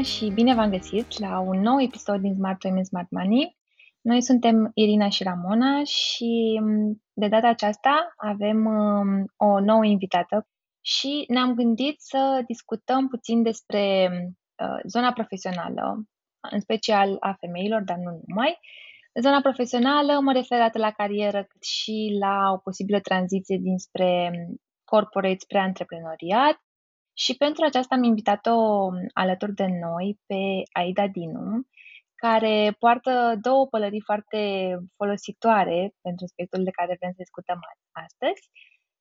bună și bine v-am găsit la un nou episod din Smart Women Smart Money. Noi suntem Irina și Ramona și mm, de data aceasta avem mm, o nouă invitată și ne-am gândit să discutăm puțin despre uh, zona profesională, în special a femeilor, dar nu numai. Zona profesională mă refer atât la carieră cât și la o posibilă tranziție dinspre mm, corporate spre antreprenoriat și pentru aceasta am invitat-o alături de noi pe Aida Dinu, care poartă două pălării foarte folositoare pentru aspectul de care vrem să discutăm astăzi,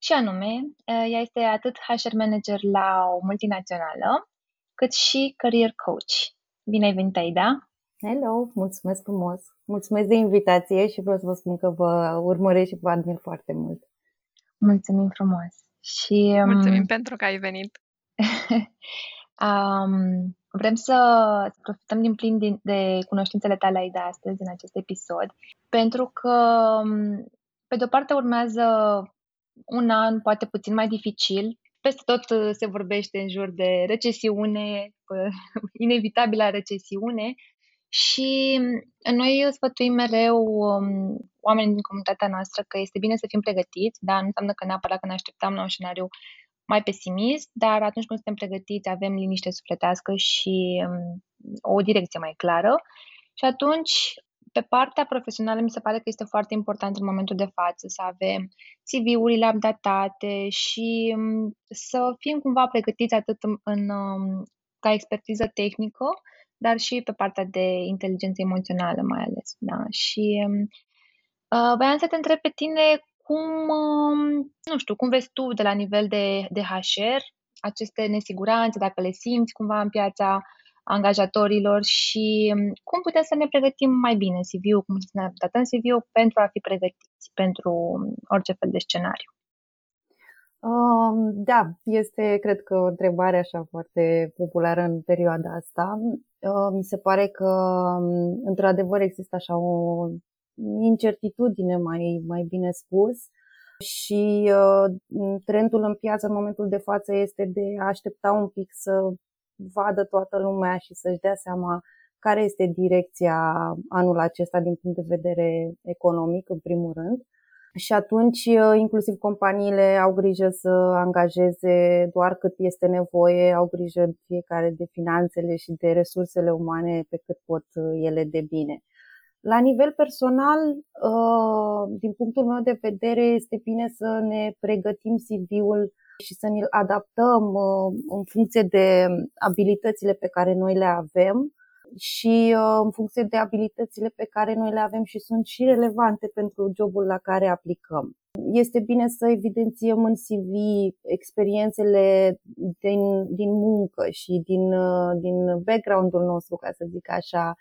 și anume, ea este atât HR manager la o multinațională, cât și career coach. Bine ai venit, Aida! Hello, mulțumesc frumos! Mulțumesc de invitație și vreau să vă spun că vă urmăresc și vă admir foarte mult. Mulțumim frumos! Și, Mulțumim um, pentru că ai venit! um, vrem să profităm din plin din, de cunoștințele tale de astăzi, din acest episod, pentru că, um, pe de-o parte, urmează un an poate puțin mai dificil. Peste tot uh, se vorbește în jur de recesiune, inevitabilă recesiune și um, noi sfătuim mereu um, oamenii din comunitatea noastră că este bine să fim pregătiți, dar nu înseamnă că neapărat că ne așteptam la un scenariu mai pesimist, dar atunci când suntem pregătiți avem liniște sufletească și um, o direcție mai clară. Și atunci, pe partea profesională, mi se pare că este foarte important în momentul de față să avem CV-urile updatate și um, să fim cumva pregătiți atât în, în, um, ca expertiză tehnică, dar și pe partea de inteligență emoțională mai ales. Da? Și uh, voiam să te întreb pe tine cum, um, nu știu, cum vezi tu de la nivel de, de HR aceste nesiguranțe, dacă le simți cumva în piața angajatorilor și um, cum putem să ne pregătim mai bine CV-ul, cum să ne datăm CV-ul pentru a fi pregătiți pentru um, orice fel de scenariu. Um, da, este, cred că, o întrebare așa foarte populară în perioada asta. Uh, mi se pare că, într-adevăr, există așa o incertitudine, mai, mai bine spus. Și uh, trendul în piață în momentul de față este de a aștepta un pic să vadă toată lumea și să-și dea seama care este direcția anul acesta din punct de vedere economic, în primul rând. Și atunci, uh, inclusiv companiile au grijă să angajeze doar cât este nevoie, au grijă fiecare de finanțele și de resursele umane pe cât pot uh, ele de bine. La nivel personal, uh, din punctul meu de vedere, este bine să ne pregătim CV-ul și să ne-l adaptăm uh, în funcție de abilitățile pe care noi le avem și uh, în funcție de abilitățile pe care noi le avem și sunt și relevante pentru jobul la care aplicăm. Este bine să evidențiem în CV experiențele din, din muncă și din, din background-ul nostru, ca să zic așa,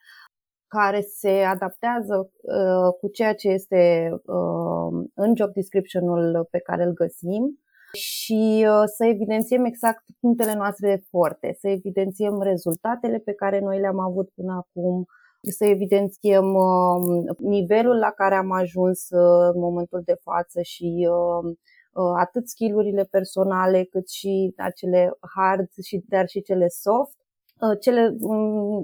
care se adaptează uh, cu ceea ce este uh, în job description-ul pe care îl găsim și uh, să evidențiem exact punctele noastre forte, să evidențiem rezultatele pe care noi le-am avut până acum, să evidențiem uh, nivelul la care am ajuns uh, în momentul de față și uh, uh, atât skillurile personale cât și acele hard și dar și cele soft. Uh, cele,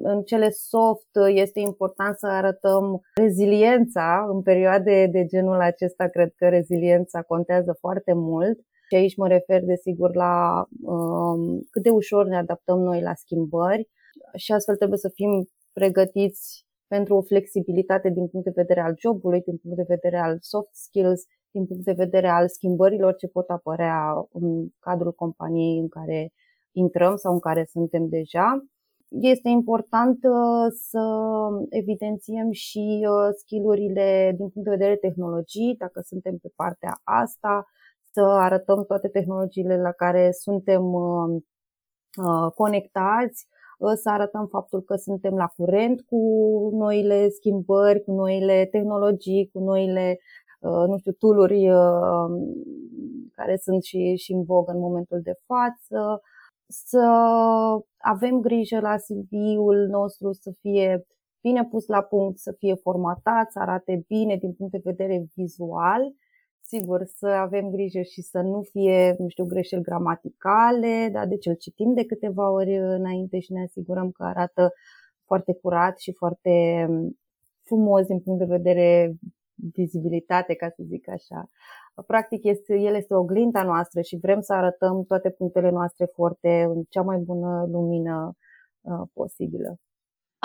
în cele soft uh, este important să arătăm reziliența în perioade de genul acesta. Cred că reziliența contează foarte mult. Și aici mă refer, desigur, la um, cât de ușor ne adaptăm noi la schimbări și astfel trebuie să fim pregătiți pentru o flexibilitate din punct de vedere al jobului, din punct de vedere al soft skills, din punct de vedere al schimbărilor ce pot apărea în cadrul companiei în care intrăm sau în care suntem deja. Este important uh, să evidențiem și uh, skillurile din punct de vedere tehnologii, dacă suntem pe partea asta, să arătăm toate tehnologiile la care suntem uh, conectați, să arătăm faptul că suntem la curent cu noile schimbări, cu noile tehnologii, cu noile nu știu, tooluri care sunt și, și în vogă în momentul de față, să avem grijă la CV-ul nostru să fie bine pus la punct, să fie formatat, să arate bine din punct de vedere vizual, sigur, să avem grijă și să nu fie, nu știu, greșeli gramaticale, dar deci îl citim de câteva ori înainte și ne asigurăm că arată foarte curat și foarte mm, frumos din punct de vedere vizibilitate, ca să zic așa. Practic, este, el este oglinda noastră și vrem să arătăm toate punctele noastre forte în cea mai bună lumină uh, posibilă.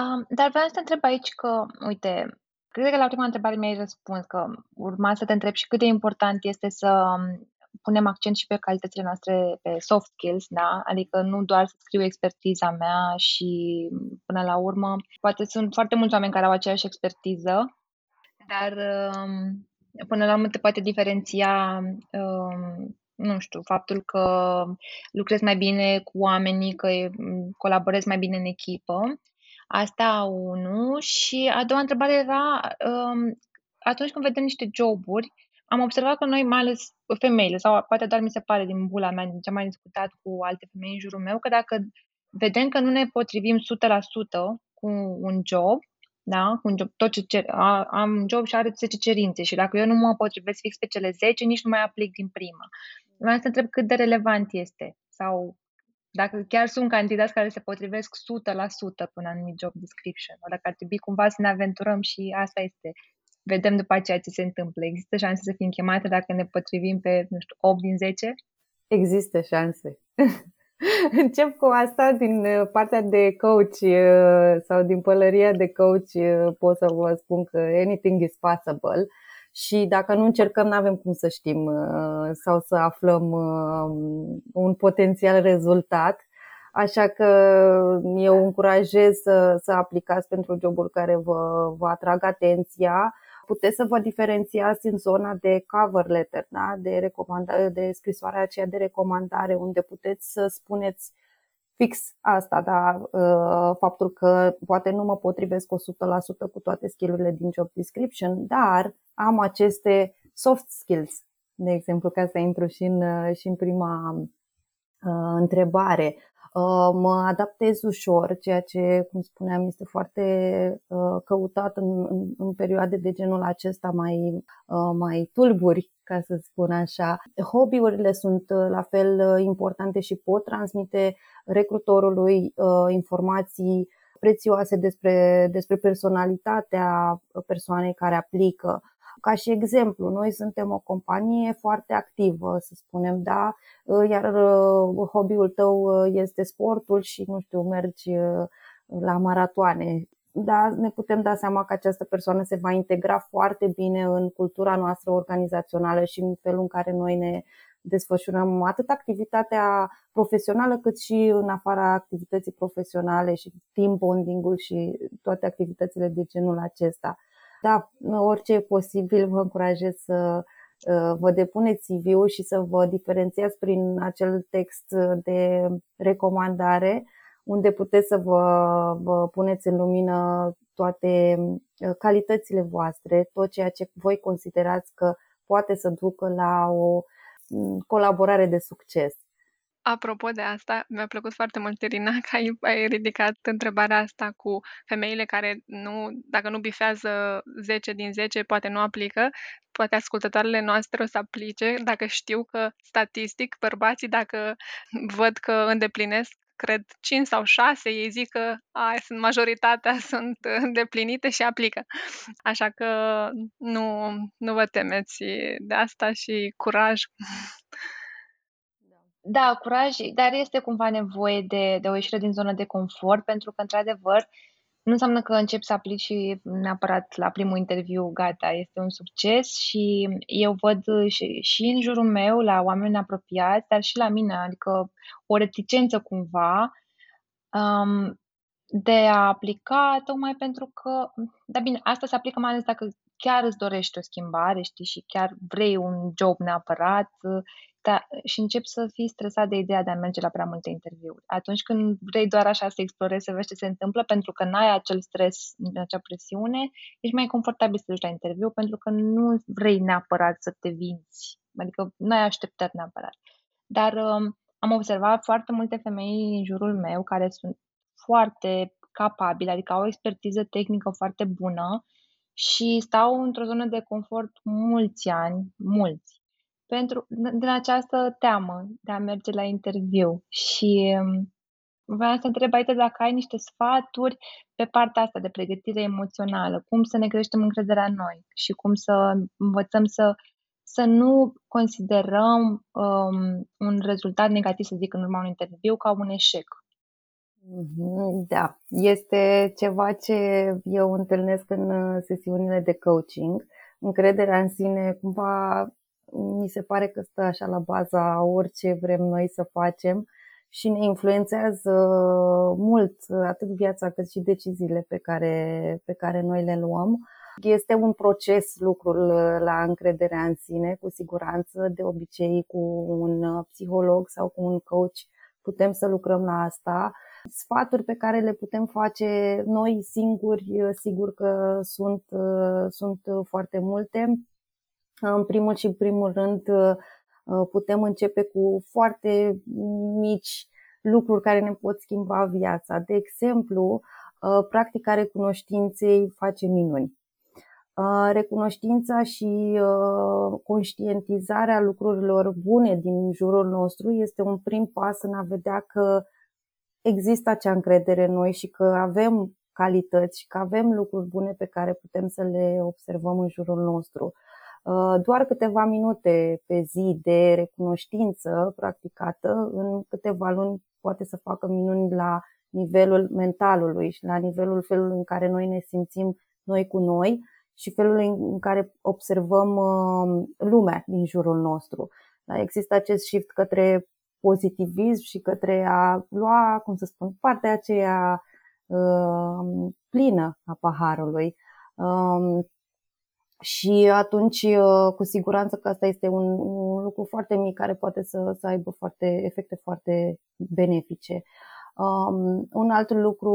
Um, dar vreau să te întreb aici că, uite, cred că la prima întrebare mi-ai răspuns că urma să te întreb și cât de important este să um, punem accent și pe calitățile noastre, pe soft skills, da? Adică nu doar să scriu expertiza mea și până la urmă, poate sunt foarte mulți oameni care au aceeași expertiză, dar um, până la urmă te poate diferenția, um, nu știu, faptul că lucrezi mai bine cu oamenii, că colaborezi mai bine în echipă. Asta unu. Și a doua întrebare era, um, atunci când vedem niște joburi, am observat că noi, mai ales femeile, sau poate doar mi se pare din bula mea, din ce am mai discutat cu alte femei în jurul meu, că dacă vedem că nu ne potrivim 100% cu un job, da? Un job, tot ce cer, a, am un job și are 10 cerințe și dacă eu nu mă potrivesc fix pe cele 10, nici nu mai aplic din prima. Vreau să întreb cât de relevant este sau dacă chiar sunt candidați care se potrivesc 100% până anumit job description, sau dacă ar trebui cumva să ne aventurăm și asta este, vedem după aceea ce se întâmplă. Există șanse să fim chemate dacă ne potrivim pe, nu știu, 8 din 10? Există șanse. Încep cu asta din uh, partea de coach uh, sau din pălăria de coach uh, pot să vă spun că anything is possible și dacă nu încercăm, nu avem cum să știm sau să aflăm un potențial rezultat. Așa că eu încurajez să, să aplicați pentru joburi care vă, vă atrag atenția puteți să vă diferențiați în zona de cover letter, da? de, recomandare, de scrisoarea aceea de recomandare, unde puteți să spuneți fix asta, da? Uh, faptul că poate nu mă potrivesc 100% cu toate skillurile din job description, dar am aceste soft skills, de exemplu, ca să intru și în, și în prima uh, întrebare. Uh, mă adaptez ușor, ceea ce, cum spuneam, este foarte uh, căutat în, în, în perioade de genul acesta mai, uh, mai tulburi, ca să spun așa. Hobby-urile sunt la fel importante și pot transmite recrutorului informații prețioase despre, despre personalitatea persoanei care aplică. Ca și exemplu, noi suntem o companie foarte activă, să spunem, da, iar uh, hobby-ul tău uh, este sportul și, nu știu, mergi uh, la maratoane. Da, ne putem da seama că această persoană se va integra foarte bine în cultura noastră organizațională și în felul în care noi ne desfășurăm atât activitatea profesională cât și în afara activității profesionale și team bonding-ul și toate activitățile de genul acesta. Da, orice e posibil, vă încurajez să uh, vă depuneți CV-ul și să vă diferențiați prin acel text de recomandare unde puteți să vă, vă puneți în lumină toate uh, calitățile voastre, tot ceea ce voi considerați că poate să ducă la o mm, colaborare de succes. Apropo de asta, mi-a plăcut foarte mult, Irina, că ai, ai ridicat întrebarea asta cu femeile care nu, dacă nu bifează 10 din 10, poate nu aplică. Poate ascultătoarele noastre o să aplice dacă știu că, statistic, bărbații, dacă văd că îndeplinesc cred 5 sau 6, ei zic că a, sunt majoritatea sunt îndeplinite și aplică. Așa că nu, nu vă temeți de asta și curaj. Da, curaj, dar este cumva nevoie de, de o ieșire din zona de confort, pentru că, într-adevăr, nu înseamnă că încep să aplic și neapărat la primul interviu, gata, este un succes și eu văd și, și în jurul meu, la oameni apropiați, dar și la mine, adică o reticență cumva um, de a aplica, tocmai pentru că, da bine, asta se aplică mai ales dacă chiar îți dorești o schimbare, știi, și chiar vrei un job neapărat da, și încep să fii stresat de ideea de a merge la prea multe interviuri. Atunci când vrei doar așa să explorezi, să vezi ce se întâmplă, pentru că n-ai acel stres, acea presiune, ești mai confortabil să duci la interviu, pentru că nu vrei neapărat să te vinți. Adică nu ai așteptat neapărat. Dar um, am observat foarte multe femei în jurul meu care sunt foarte capabile, adică au o expertiză tehnică foarte bună și stau într-o zonă de confort mulți ani, mulți, pentru, din această teamă de a merge la interviu. Și um, vreau să întreb aici dacă ai niște sfaturi pe partea asta de pregătire emoțională, cum să ne creștem încrederea în noi și cum să învățăm să, să nu considerăm um, un rezultat negativ, să zic, în urma unui interviu ca un eșec. Mhm, da, este ceva ce eu întâlnesc în uh, sesiunile de coaching. Încrederea în sine cumva mi se pare că stă așa la baza orice vrem noi să facem și ne influențează mult atât viața cât și deciziile pe care, pe care noi le luăm. Este un proces lucrul la încrederea în sine, cu siguranță, de obicei cu un psiholog sau cu un coach putem să lucrăm la asta. Sfaturi pe care le putem face noi singuri, sigur că sunt, sunt foarte multe. În primul și primul rând, Uh, putem începe cu foarte mici lucruri care ne pot schimba viața. De exemplu, uh, practica recunoștinței face minuni. Uh, recunoștința și conștientizarea lucrurilor bune din jurul nostru este un prim pas în a vedea că există acea încredere în noi și că avem calități și că avem lucruri bune pe care putem să le observăm în jurul nostru. Uh, doar câteva minute pe zi de recunoștință practicată în câteva luni poate să facă minuni la nivelul mentalului și la nivelul felului în care noi ne simțim noi cu noi și felul în care observăm uh, lumea din jurul nostru. Da, există acest shift către pozitivism și către a lua, cum să spun, partea aceea uh, plină a paharului. Um, și atunci, uh, cu siguranță că asta este un, un lucru foarte mic care poate să, să aibă foarte, efecte foarte benefice. Um, un alt lucru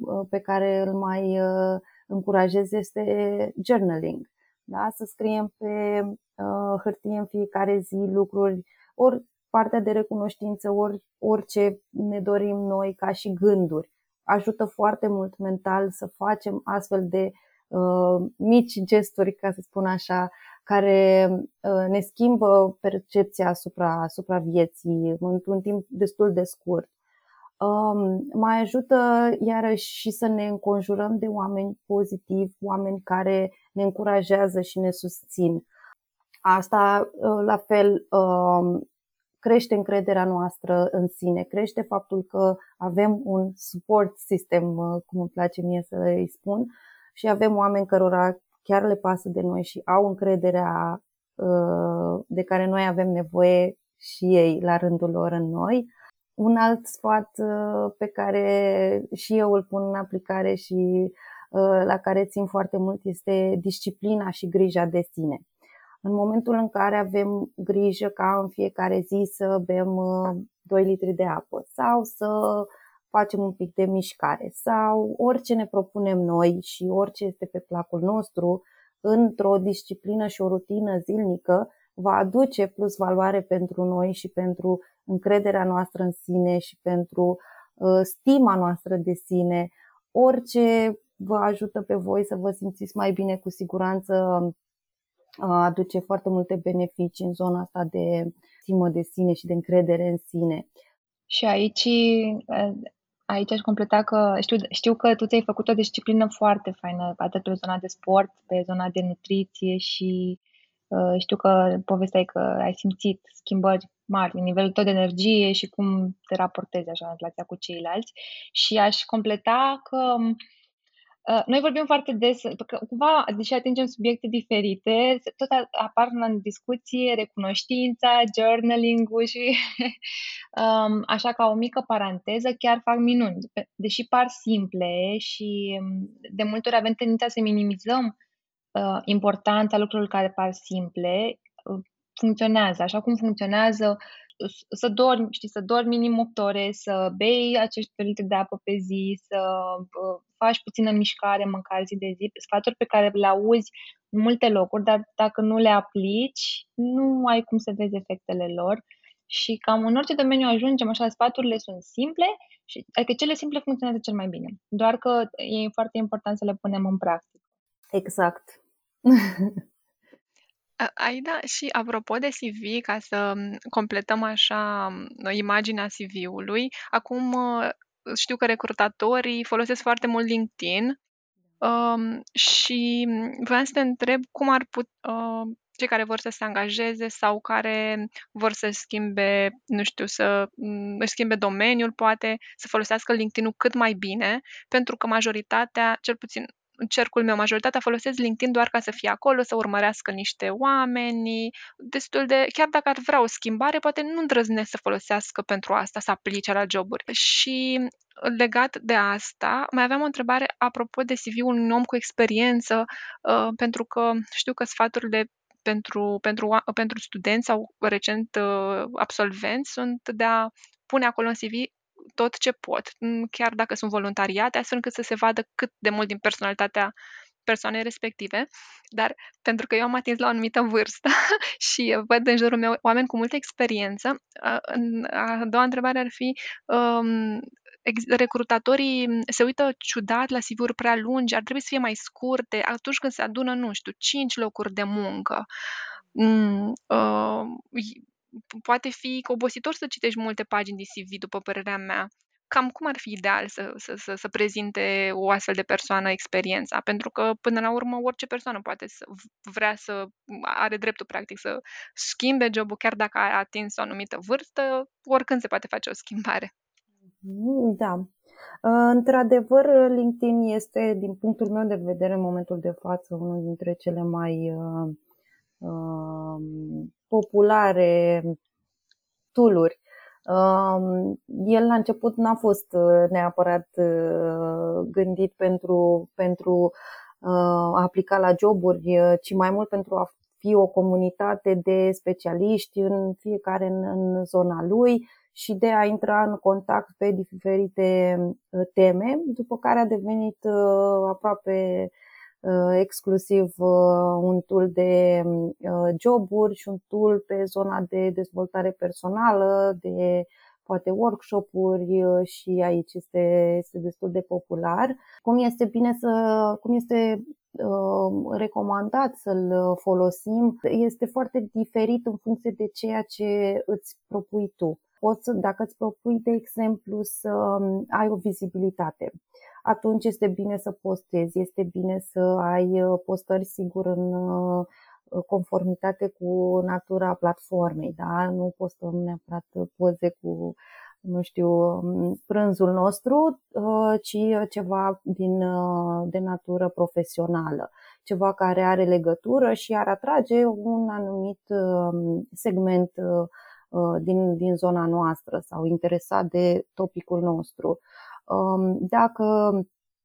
uh, pe care îl mai uh, încurajez este journaling. Da? Să scriem pe uh, hârtie în fiecare zi lucruri, ori partea de recunoștință, ori orice ne dorim noi ca și gânduri. Ajută foarte mult mental să facem astfel de Uh, mici gesturi, ca să spun așa, care uh, ne schimbă percepția asupra, asupra vieții într-un timp destul de scurt. Um, mai ajută iarăși și să ne înconjurăm de oameni pozitivi, oameni care ne încurajează și ne susțin. Asta, uh, la fel, um, crește încrederea noastră în sine, crește faptul că avem un support system, cum îmi place mie să îi spun, și avem oameni cărora chiar le pasă de noi și au încrederea uh, de care noi avem nevoie și ei la rândul lor în noi. Un alt sfat uh, pe care și eu îl pun în aplicare și uh, la care țin foarte mult este disciplina și grija de sine. În momentul în care avem grijă ca în fiecare zi să bem 2 litri de apă sau să facem un pic de mișcare sau orice ne propunem noi și orice este pe placul nostru într-o disciplină și o rutină zilnică va aduce plus valoare pentru noi și pentru încrederea noastră în sine și pentru uh, stima noastră de sine. Orice vă ajută pe voi să vă simțiți mai bine, cu siguranță uh, aduce foarte multe beneficii în zona asta de stimă de sine și de încredere în sine. Și aici uh, Aici aș completa că știu, știu că tu ți-ai făcut o disciplină foarte faină, atât pe zona de sport, pe zona de nutriție și uh, știu că povesteai că ai simțit schimbări mari în nivelul tău de energie și cum te raportezi așa în relația cu ceilalți. Și aș completa că Uh, noi vorbim foarte des, că cumva, deși atingem subiecte diferite, tot apar în discuție recunoștința, journaling-ul și um, așa ca o mică paranteză chiar fac minuni. Deși par simple și um, de multe ori avem tendința să minimizăm uh, importanța lucrurilor care par simple, uh, funcționează, așa cum funcționează să dormi, știi, să dormi minim 8 ore, să bei acești litri de apă pe zi, să faci puțină mișcare măcar zi de zi, sfaturi pe care le auzi în multe locuri, dar dacă nu le aplici, nu ai cum să vezi efectele lor. Și cam în orice domeniu ajungem, așa, sfaturile sunt simple, și, adică cele simple funcționează cel mai bine. Doar că e foarte important să le punem în practică. Exact. Aida, și apropo de CV, ca să completăm așa imaginea CV-ului, acum știu că recrutatorii folosesc foarte mult LinkedIn um, și vreau să te întreb cum ar putea, uh, cei care vor să se angajeze sau care vor să schimbe, nu știu, să își schimbe domeniul, poate, să folosească LinkedIn-ul cât mai bine, pentru că majoritatea, cel puțin în cercul meu, majoritatea folosesc LinkedIn doar ca să fie acolo, să urmărească niște oameni, destul de, chiar dacă ar vrea o schimbare, poate nu îndrăznesc să folosească pentru asta, să aplice la joburi. Și legat de asta, mai aveam o întrebare apropo de CV-ul unui om cu experiență, uh, pentru că știu că sfaturile pentru, pentru, pentru studenți sau recent uh, absolvenți sunt de a pune acolo în CV tot ce pot, chiar dacă sunt voluntariate, astfel încât să se vadă cât de mult din personalitatea persoanei respective, dar pentru că eu am atins la o anumită vârstă și văd în jurul meu oameni cu multă experiență, a doua întrebare ar fi um, recrutatorii se uită ciudat la CV-uri prea lungi, ar trebui să fie mai scurte atunci când se adună, nu știu, cinci locuri de muncă. Mm, uh, poate fi obositor să citești multe pagini de CV, după părerea mea. Cam cum ar fi ideal să, să, să, să prezinte o astfel de persoană experiența? Pentru că, până la urmă, orice persoană poate să vrea să, are dreptul, practic, să schimbe jobul, chiar dacă a atins o anumită vârstă, oricând se poate face o schimbare. Mm, da. Uh, într-adevăr, LinkedIn este, din punctul meu de vedere, în momentul de față, unul dintre cele mai uh, uh, populare tooluri. Um, el la început n-a fost uh, neapărat uh, gândit pentru, pentru uh, a aplica la joburi, ci mai mult pentru a fi o comunitate de specialiști în fiecare în, în zona lui și de a intra în contact pe diferite teme, după care a devenit aproape Uh, exclusiv uh, un tool de uh, joburi și un tool pe zona de dezvoltare personală, de poate workshop-uri și aici este, este destul de popular. Cum este bine să, cum este recomandat să-l folosim, este foarte diferit în funcție de ceea ce îți propui tu. Poți, dacă îți propui, de exemplu, să um, ai o vizibilitate atunci este bine să postezi, este bine să ai uh, postări sigur în uh, conformitate cu natura platformei, da? Nu postăm neapărat poze cu nu știu, um, prânzul nostru, uh, ci ceva din, de natură profesională, ceva care are legătură și ar atrage un anumit um, segment din, din zona noastră sau interesat de topicul nostru. Um, dacă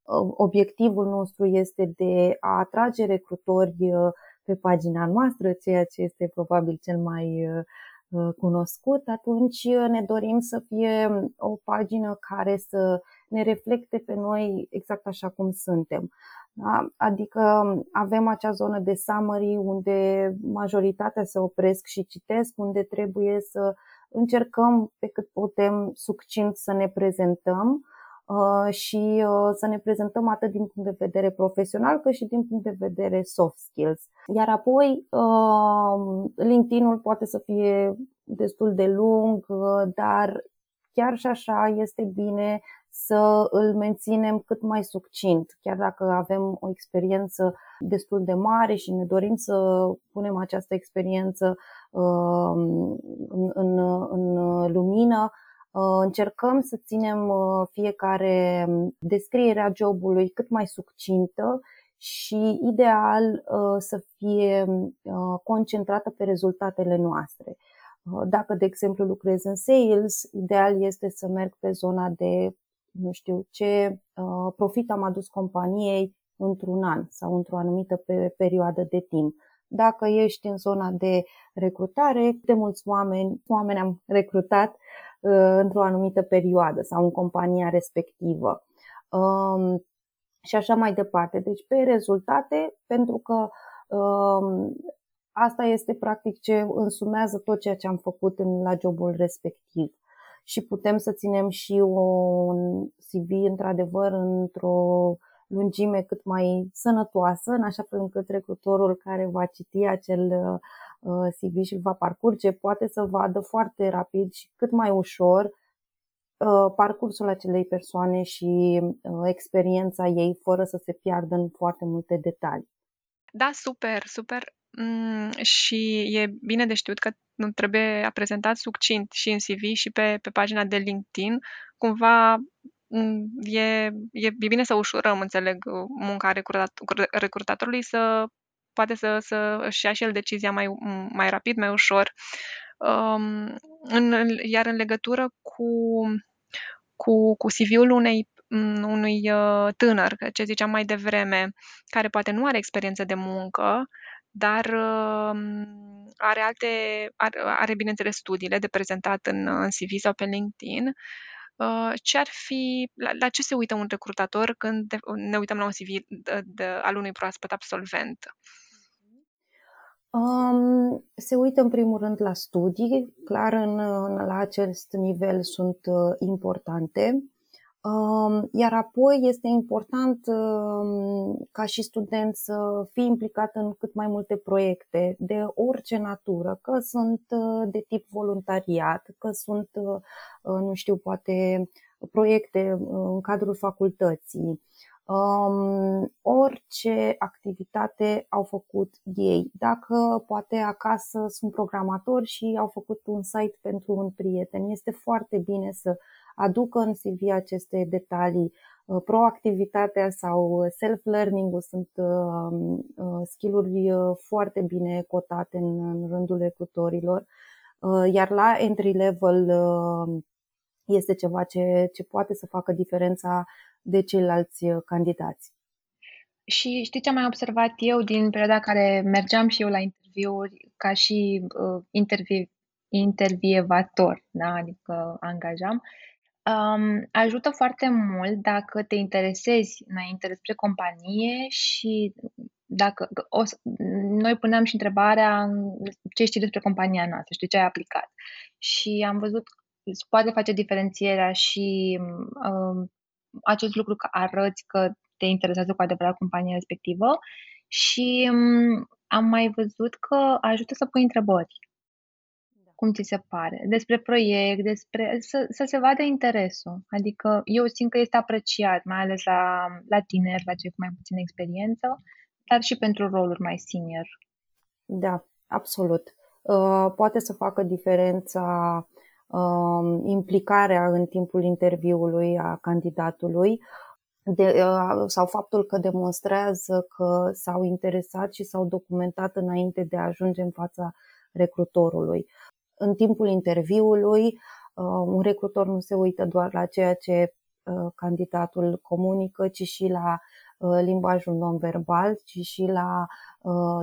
um, obiectivul nostru este de a atrage recrutori uh, pe pagina noastră, ceea ce este probabil cel mai uh, uh, cunoscut, atunci ne dorim să fie o pagină care să ne reflecte pe noi exact așa cum suntem. Da? Adică um, avem acea zonă de summary unde majoritatea se opresc și citesc, unde trebuie să încercăm pe cât putem succint să ne prezentăm Uh, și uh, să ne prezentăm atât din punct de vedere profesional cât și din punct de vedere soft skills. Iar apoi uh, LinkedIn-ul poate să fie destul de lung, dar chiar și așa este bine să îl menținem cât mai succint, chiar dacă avem o experiență destul de mare și ne dorim să punem această experiență în, în, în lumină, Uh, încercăm să ținem uh, fiecare descriere a jobului cât mai succintă și ideal uh, să fie concentrată pe rezultatele noastre. Dacă, de exemplu, lucrez în sales, ideal este să merg pe zona de, nu știu, ce profit am adus companiei într-un an sau într-o anumită perioadă de timp. Dacă ești în zona de recrutare, de mulți oameni, oameni am recrutat Uh, într-o anumită perioadă sau în compania respectivă. Um, și așa mai departe. Deci pe rezultate, pentru că um, asta este practic ce însumează tot ceea ce am făcut în, la jobul respectiv. Și putem să ținem și un CV într-adevăr într-o lungime cât mai sănătoasă, în așa fel încât recrutorul care va citi acel uh, CV și îl va parcurge poate să vadă foarte rapid și cât mai ușor uh, parcursul acelei persoane și experiența ei fără să se piardă în foarte multe detalii. Da, super, super. Mm, și e bine de știut că nu trebuie prezentat succint și în CV și pe, pe pagina de LinkedIn. Cumva mm, e, e, e bine să ușurăm, înțeleg, munca recrutat, recrutatorului să poate să, să își ia și el decizia mai, mai rapid, mai ușor. Um, în, iar în legătură cu, cu, cu CV-ul unei unui uh, tânăr, ce ziceam mai devreme, care poate nu are experiență de muncă, dar um, are alte, are, are bineînțeles studiile de prezentat în, în CV sau pe LinkedIn. Uh, ce ar fi, la, la ce se uită un recrutator când ne uităm la un CV de, de, al unui proaspăt absolvent? Um, se uită în primul rând la studii, clar în, la acest nivel sunt uh, importante. Iar apoi este important ca și student să fii implicat în cât mai multe proiecte de orice natură, că sunt uh, de tip voluntariat, că sunt, uh, uh, nu știu, poate proiecte în cadrul facultății, um, orice activitate au făcut ei. Dacă poate acasă sunt programatori și au făcut un site pentru un prieten, este foarte bine să aducă în CV aceste detalii. Uh, proactivitatea sau self-learning-ul sunt uh, uh, skill-uri foarte bine cotate în rândul recrutorilor, iar la entry level este ceva ce, ce poate să facă diferența de ceilalți candidați. Și știi ce am mai observat eu din perioada care mergeam și eu la interviuri ca și uh, intervie, intervievator, da? adică angajam, Um, ajută foarte mult dacă te interesezi înainte despre companie și dacă o, noi puneam și întrebarea ce știi despre compania noastră, știi ce ai aplicat. Și am văzut poate face diferențierea și um, acest lucru că arăți că te interesează cu adevărat compania respectivă și um, am mai văzut că ajută să pui întrebări cum ți se pare, despre proiect, despre să, să se vadă interesul. Adică eu simt că este apreciat, mai ales la, la tineri, la cei cu mai puțină experiență, dar și pentru roluri mai senior. Da, absolut. Uh, poate să facă diferența uh, implicarea în timpul interviului a candidatului de, uh, sau faptul că demonstrează că s-au interesat și s-au documentat înainte de a ajunge în fața recrutorului în timpul interviului, uh, un recrutor nu se uită doar la ceea ce uh, candidatul comunică, ci și la uh, limbajul non-verbal, ci și la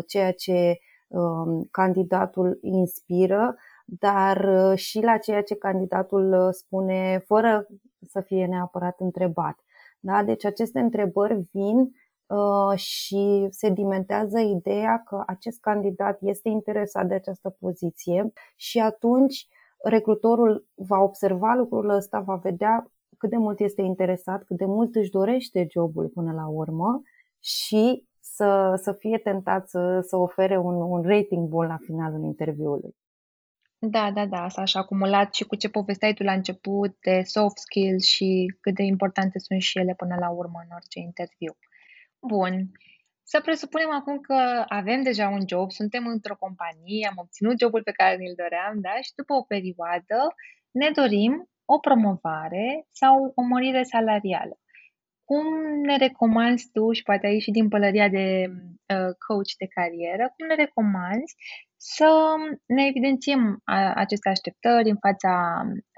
ceea ce um, candidatul inspiră, dar și la ceea ce candidatul spune fără să fie neapărat întrebat. Da? Deci aceste întrebări vin Uh, și sedimentează ideea că acest candidat este interesat de această poziție și atunci recrutorul va observa lucrul ăsta, va vedea cât de mult este interesat, cât de mult își dorește jobul până la urmă și să, să fie tentat să, să ofere un, un rating bun la finalul interviului. Da, da, da, asta așa acumulat și cu ce povesteai tu la început de soft skills și cât de importante sunt și ele până la urmă în orice interviu. Bun. Să presupunem acum că avem deja un job, suntem într-o companie, am obținut jobul pe care ni-l doream, da? Și după o perioadă ne dorim o promovare sau o mărire salarială. Cum ne recomanzi tu, și poate aici și din pălăria de uh, coach de carieră, cum ne recomanzi să ne evidențiem a, aceste așteptări în fața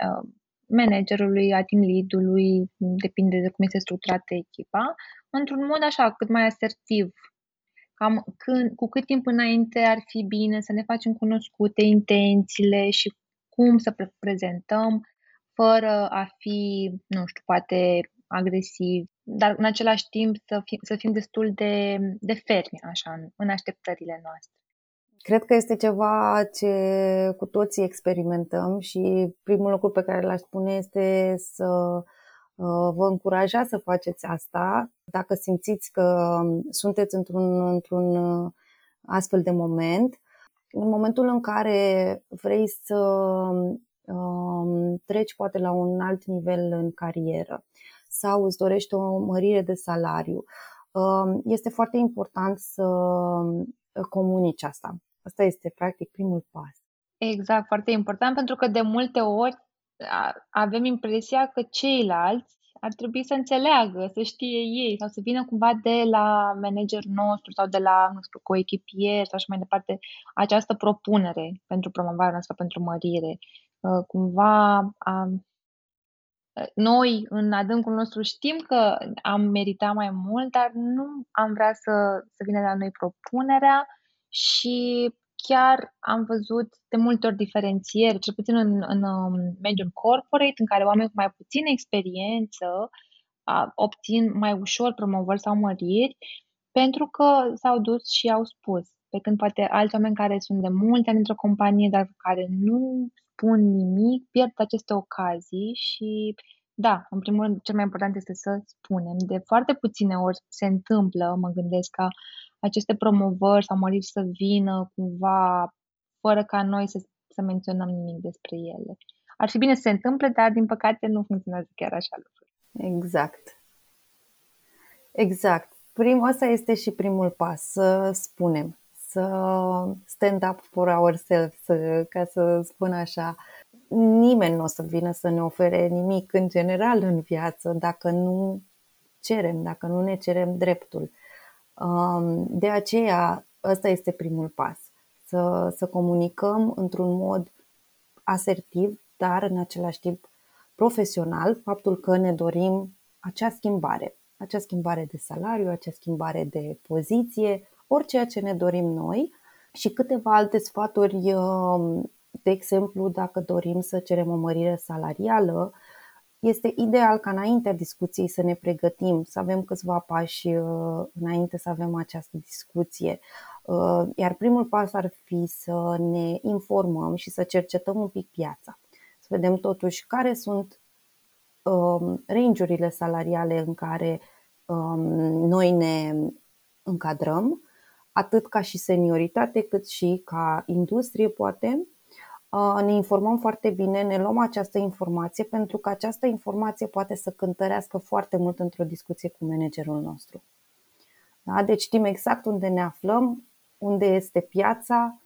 uh, managerului, a team lead-ului, depinde de cum este structurată echipa, într-un mod așa, cât mai asertiv. Cam când, cu cât timp înainte ar fi bine să ne facem cunoscute intențiile și cum să prezentăm fără a fi, nu știu, poate agresiv, dar în același timp să fim, să fim destul de, de fermi așa, în, în așteptările noastre. Cred că este ceva ce cu toții experimentăm și primul lucru pe care l-aș spune este să vă încuraja să faceți asta dacă simțiți că sunteți într-un, într-un astfel de moment. În momentul în care vrei să um, treci poate la un alt nivel în carieră sau îți dorești o mărire de salariu, um, este foarte important să comunici asta. Asta este practic primul pas. Exact, foarte important pentru că de multe ori avem impresia că ceilalți ar trebui să înțeleagă, să știe ei sau să vină cumva de la managerul nostru sau de la, nu știu, coechipier sau așa mai departe, această propunere pentru promovarea noastră, pentru mărire. Uh, cumva am, noi, în adâncul nostru, știm că am meritat mai mult, dar nu am vrea să, să vină de la noi propunerea și chiar am văzut de multe ori diferențieri, cel puțin în, în um, mediul corporate, în care oameni cu mai puțină experiență a, obțin mai ușor promovări sau măriri, pentru că s-au dus și au spus. Pe când poate alți oameni care sunt de multe ani într-o companie, dar care nu spun nimic, pierd aceste ocazii și da, în primul rând, cel mai important este să spunem. De foarte puține ori se întâmplă, mă gândesc, ca aceste promovări sau măriri să vină cumva fără ca noi să, să menționăm nimic despre ele. Ar fi bine să se întâmple, dar din păcate nu funcționează chiar așa lucruri. Exact. Exact. Primul ăsta este și primul pas, să spunem, să stand up for ourselves, să, ca să spun așa. Nimeni nu o să vină să ne ofere nimic în general în viață dacă nu cerem, dacă nu ne cerem dreptul. De aceea, ăsta este primul pas. Să, să comunicăm într-un mod asertiv, dar în același timp profesional, faptul că ne dorim acea schimbare. Acea schimbare de salariu, acea schimbare de poziție, orice ce ne dorim noi și câteva alte sfaturi, de exemplu, dacă dorim să cerem o mărire salarială, este ideal ca înaintea discuției să ne pregătim, să avem câțiva pași uh, înainte să avem această discuție. Uh, iar primul pas ar fi să ne informăm și să cercetăm un pic piața. Să vedem totuși care sunt um, range-urile salariale în care um, noi ne încadrăm, atât ca și senioritate, cât și ca industrie, poate, ne informăm foarte bine, ne luăm această informație pentru că această informație poate să cântărească foarte mult într-o discuție cu managerul nostru. Da? Deci știm exact unde ne aflăm, unde este piața,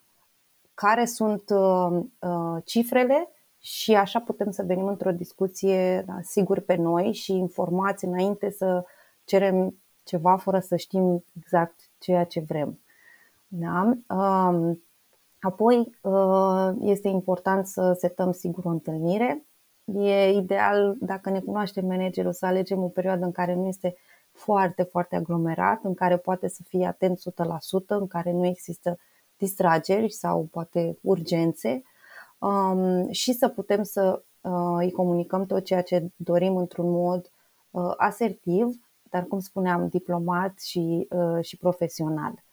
care sunt uh, uh, cifrele și așa putem să venim într-o discuție da, sigur pe noi și informați înainte să cerem ceva fără să știm exact ceea ce vrem. Da? Uh, Apoi uh, este important să setăm sigur o întâlnire. E ideal, dacă ne cunoaște managerul, să alegem o perioadă în care nu este foarte, foarte aglomerat, în care poate să fie atent 100%, în care nu există distrageri sau poate urgențe um, și să putem să uh, îi comunicăm tot ceea ce dorim într-un mod uh, asertiv, dar cum spuneam, diplomat și, și profesional.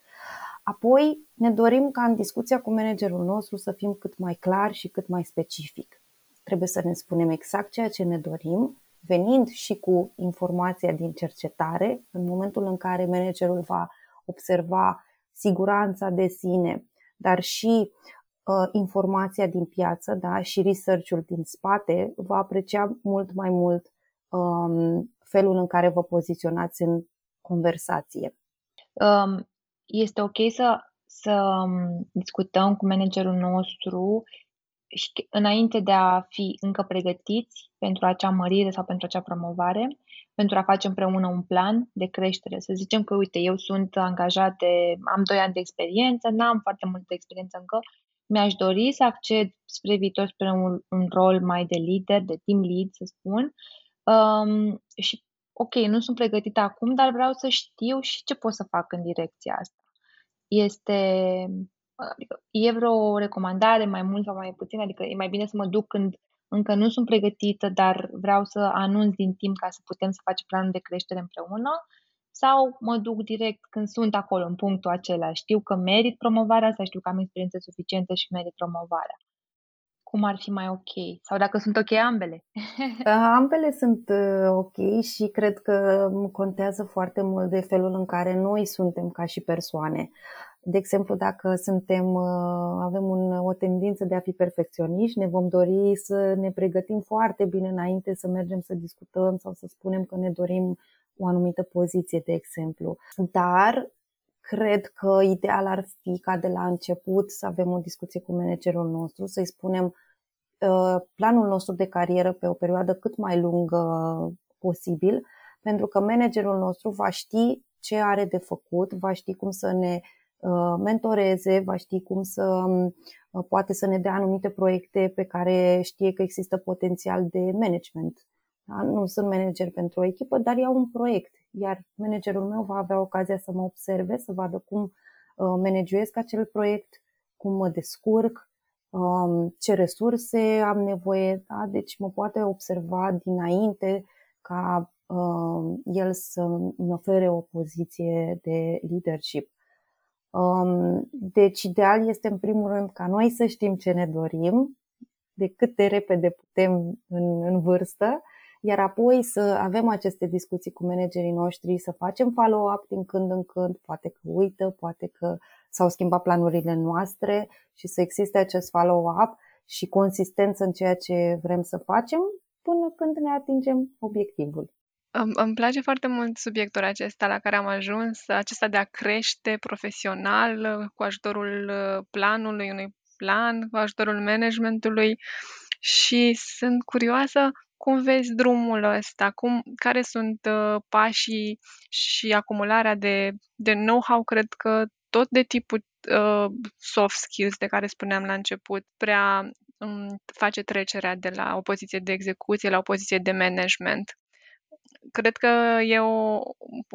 Apoi ne dorim ca în discuția cu managerul nostru să fim cât mai clar și cât mai specific. Trebuie să ne spunem exact ceea ce ne dorim, venind și cu informația din cercetare, în momentul în care managerul va observa siguranța de sine, dar și uh, informația din piață da, și research-ul din spate, va aprecia mult mai mult um, felul în care vă poziționați în conversație. Um, este ok să, să um, discutăm cu managerul nostru și înainte de a fi încă pregătiți pentru acea mărire sau pentru acea promovare, pentru a face împreună un plan de creștere. Să zicem că, uite, eu sunt angajat de, am 2 ani de experiență, n-am foarte multă experiență încă, mi-aș dori să acced spre viitor spre un, un rol mai de lider, de team lead, să spun, um, și ok, nu sunt pregătită acum, dar vreau să știu și ce pot să fac în direcția asta. Este, adică, e vreo recomandare mai mult sau mai puțin, adică e mai bine să mă duc când încă nu sunt pregătită, dar vreau să anunț din timp ca să putem să facem planul de creștere împreună sau mă duc direct când sunt acolo, în punctul acela. Știu că merit promovarea sau știu că am experiență suficientă și merit promovarea. Cum ar fi mai ok? Sau dacă sunt ok ambele? ambele sunt uh, ok și cred că contează foarte mult de felul în care noi suntem ca și persoane. De exemplu, dacă suntem, uh, avem un, o tendință de a fi perfecționiști, ne vom dori să ne pregătim foarte bine înainte să mergem să discutăm sau să spunem că ne dorim o anumită poziție, de exemplu. Dar cred că ideal ar fi ca de la început să avem o discuție cu managerul nostru, să-i spunem uh, planul nostru de carieră pe o perioadă cât mai lungă posibil, pentru că managerul nostru va ști ce are de făcut, va ști cum să ne uh, mentoreze, va ști cum să uh, poate să ne dea anumite proiecte pe care știe că există potențial de management. Da? Nu sunt manager pentru o echipă, dar iau un proiect iar managerul meu va avea ocazia să mă observe, să vadă cum uh, managuiesc acel proiect, cum mă descurc, um, ce resurse am nevoie, da? deci mă poate observa dinainte ca um, el să îmi ofere o poziție de leadership. Um, deci ideal este în primul rând ca noi să știm ce ne dorim, de cât de repede putem în, în vârstă iar apoi să avem aceste discuții cu managerii noștri, să facem follow-up din când în când, poate că uită, poate că s-au schimbat planurile noastre și să existe acest follow-up și consistență în ceea ce vrem să facem până când ne atingem obiectivul. Îmi place foarte mult subiectul acesta la care am ajuns, acesta de a crește profesional cu ajutorul uh, planului, unui plan, cu ajutorul managementului și sunt curioasă cum vezi drumul ăsta? Cum, care sunt uh, pașii și acumularea de, de know-how? Cred că tot de tipul uh, soft skills de care spuneam la început, prea um, face trecerea de la o poziție de execuție la o poziție de management. Cred că eu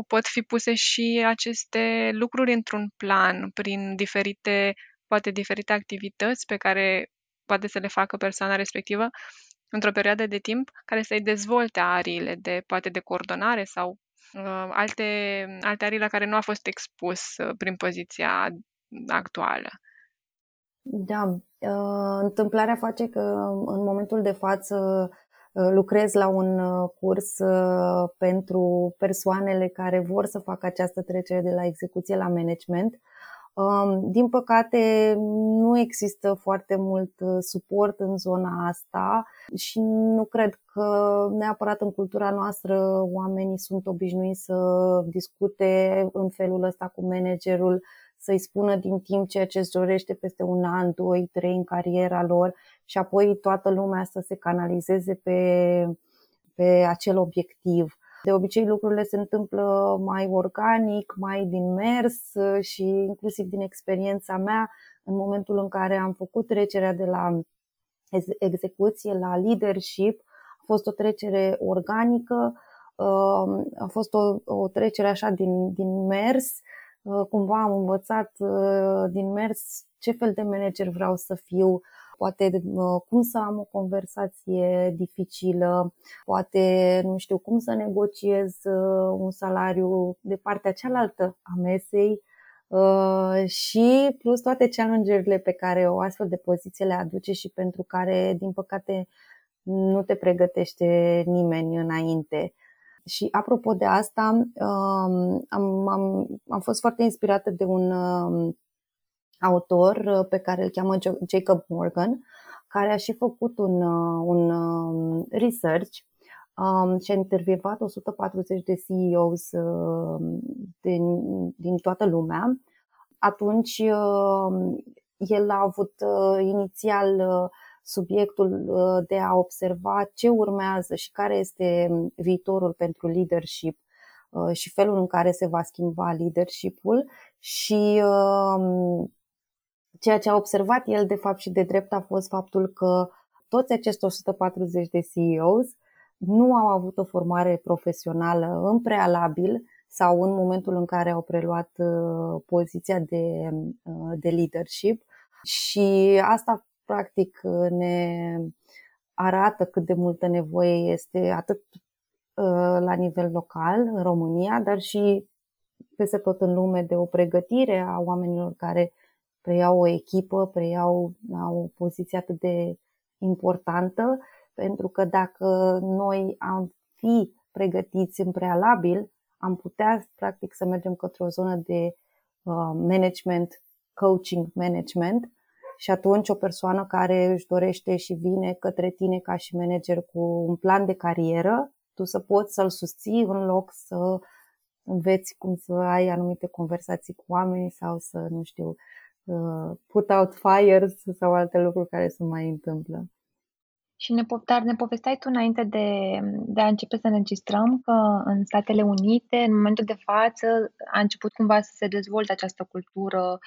pot fi puse și aceste lucruri într-un plan prin diferite, poate diferite activități pe care poate să le facă persoana respectivă într-o perioadă de timp care să-i dezvolte ariile de, poate de coordonare sau uh, alte, alte arii la care nu a fost expus uh, prin poziția actuală. Da, uh, întâmplarea face că în momentul de față uh, lucrez la un uh, curs pentru persoanele care vor să facă această trecere de la execuție la management din păcate, nu există foarte mult uh, suport în zona asta și nu cred că neapărat în cultura noastră oamenii sunt obișnuiți să discute în felul ăsta cu managerul, să-i spună din timp ceea ce își dorește peste un an, doi, trei în cariera lor și apoi toată lumea să se canalizeze pe, pe acel obiectiv. De obicei lucrurile se întâmplă mai organic, mai din mers și inclusiv din experiența mea, în momentul în care am făcut trecerea de la execuție la leadership, a fost o trecere organică, um, a fost o, o trecere așa din, din mers, uh, cumva am învățat uh, din mers ce fel de manager vreau să fiu, poate cum să am o conversație dificilă, poate nu știu cum să negociez uh, un salariu de partea cealaltă a mesei uh, și plus toate challenge pe care o astfel de poziție le aduce și pentru care, din păcate, nu te pregătește nimeni înainte. Și apropo de asta, um, am, am, am fost foarte inspirată de un um, autor uh, pe care îl cheamă Jacob Morgan, care a și făcut un, uh, un um, research um, și a intervievat 140 de CEOs uh, din, din toată lumea. Atunci uh, el a avut uh, inițial uh, subiectul uh, de a observa ce urmează și care este viitorul pentru leadership și felul în care se va schimba leadershipul și Ceea ce a observat el, de fapt, și de drept a fost faptul că toți acești 140 de CEOs nu au avut o formare profesională în prealabil sau în momentul în care au preluat uh, poziția de, uh, de leadership. Și asta practic ne arată cât de multă nevoie este atât uh, la nivel local în România, dar și peste tot în lume de o pregătire a oamenilor care preiau o echipă, preiau au o poziție atât de importantă, pentru că dacă noi am fi pregătiți în prealabil, am putea, practic, să mergem către o zonă de uh, management, coaching management, și atunci o persoană care își dorește și vine către tine ca și manager cu un plan de carieră, tu să poți să-l susții în loc să înveți cum să ai anumite conversații cu oameni sau să, nu știu, uh, put out fires sau alte lucruri care se mai întâmplă. Și ne, dar ne povesteai tu înainte de, de a începe să înregistrăm că în Statele Unite, în momentul de față, a început cumva să se dezvolte această cultură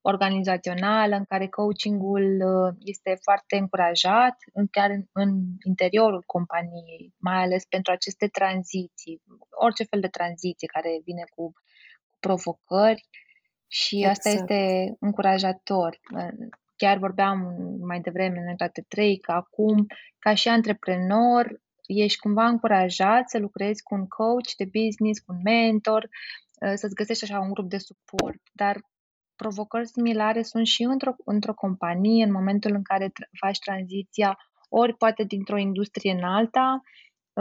organizațională în care coachingul uh, este foarte încurajat, chiar în interiorul companiei, mai ales pentru aceste tranziții, orice fel de tranziție care vine cu provocări și exact. asta este încurajator. Chiar vorbeam mai devreme în toate trei că acum, ca și antreprenor, ești cumva încurajat să lucrezi cu un coach de business, cu un mentor, uh, să-ți găsești așa un grup de suport, dar provocări similare sunt și într-o, într-o companie în momentul în care faci tranziția ori poate dintr-o industrie în alta.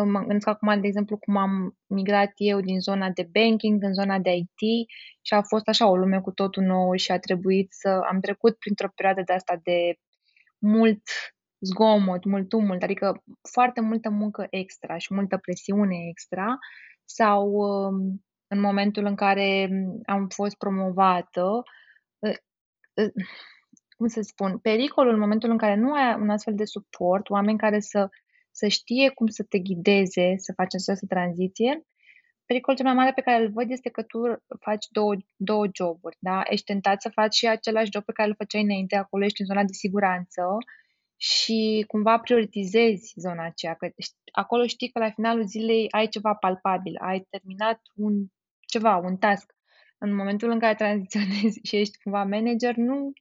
Mă gândesc acum, de exemplu, cum am migrat eu din zona de banking în zona de IT și a fost așa o lume cu totul nouă și a trebuit să am trecut printr-o perioadă de asta de mult zgomot, mult tumult, adică foarte multă muncă extra și multă presiune extra sau um, în momentul în care am fost promovată, cum să spun, pericolul în momentul în care nu ai un astfel de suport, oameni care să, să știe cum să te ghideze, să faci această tranziție, pericolul cel mai mare pe care îl văd este că tu faci două, două joburi, da? Ești tentat să faci și același job pe care îl făceai înainte, acolo ești în zona de siguranță și cumva prioritizezi zona aceea, că acolo știi că la finalul zilei ai ceva palpabil, ai terminat un ceva, un task în momentul în care tranziționezi și ești cumva manager, nu,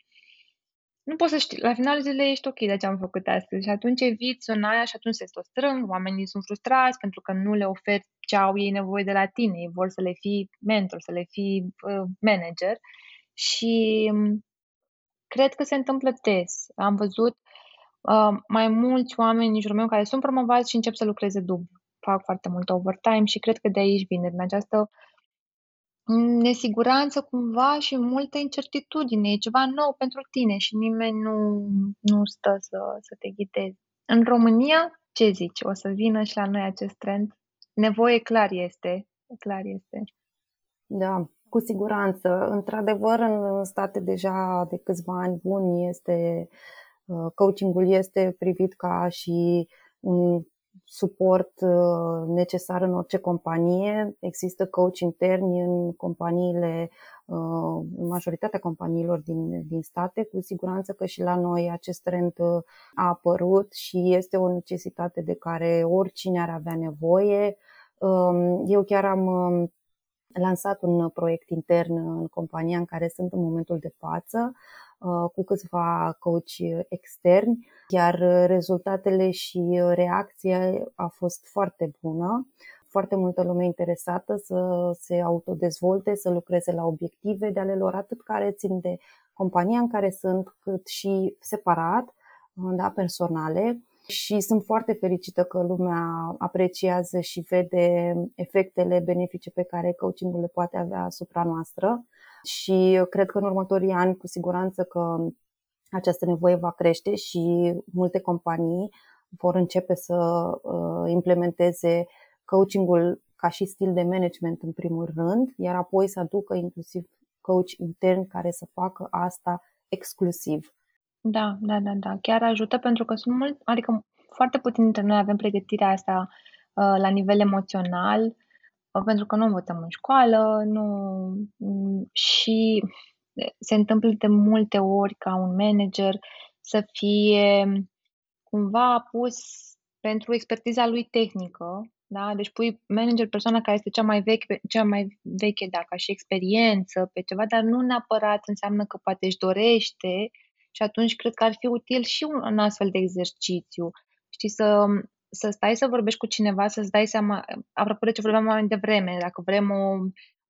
nu poți să știi. La finalul zilei ești ok de ce am făcut astăzi și atunci eviți zona aia și atunci se tot strâng, oamenii sunt frustrați pentru că nu le oferi ce au ei nevoie de la tine, ei vor să le fii mentor, să le fii uh, manager și um, cred că se întâmplă des. Am văzut uh, mai mulți oameni în jurul meu care sunt promovați și încep să lucreze dublu. Fac foarte mult overtime și cred că de aici vine, din această uh, nesiguranță cumva și multă incertitudine. E ceva nou pentru tine și nimeni nu, nu stă să, să te ghideze. În România, ce zici? O să vină și la noi acest trend? Nevoie clar este. Clar este. Da, cu siguranță. Într-adevăr, în state deja de câțiva ani buni este uh, coachingul este privit ca și un suport uh, necesar în orice companie. Există coach interni în companiile, uh, în majoritatea companiilor din, din state. Cu siguranță că și la noi acest trend uh, a apărut și este o necesitate de care oricine ar avea nevoie. Um, eu chiar am um, lansat un proiect intern în compania în care sunt în momentul de față Uh, cu câțiva coach externi, iar rezultatele și reacția a fost foarte bună. Foarte multă lume interesată să se autodezvolte, să lucreze la obiective de ale lor, atât care țin de compania în care sunt, cât și separat, uh, da, personale și sunt foarte fericită că lumea apreciază și vede efectele benefice pe care coachingul le poate avea asupra noastră și cred că în următorii ani cu siguranță că această nevoie va crește și multe companii vor începe să uh, implementeze coachingul ca și stil de management în primul rând, iar apoi să aducă inclusiv coach intern care să facă asta exclusiv. Da, da, da, da. Chiar ajută pentru că sunt mult, adică foarte puțin dintre noi avem pregătirea asta uh, la nivel emoțional pentru că nu învățăm în școală nu, mm, și se întâmplă de multe ori ca un manager să fie cumva pus pentru expertiza lui tehnică, da? Deci pui manager persoana care este cea mai veche, cea mai veche, da, ca și experiență pe ceva, dar nu neapărat înseamnă că poate își dorește și atunci cred că ar fi util și un, un astfel de exercițiu. Știi, să să stai să vorbești cu cineva, să-ți dai seama, apropo de ce vorbeam mai devreme, dacă vrem o,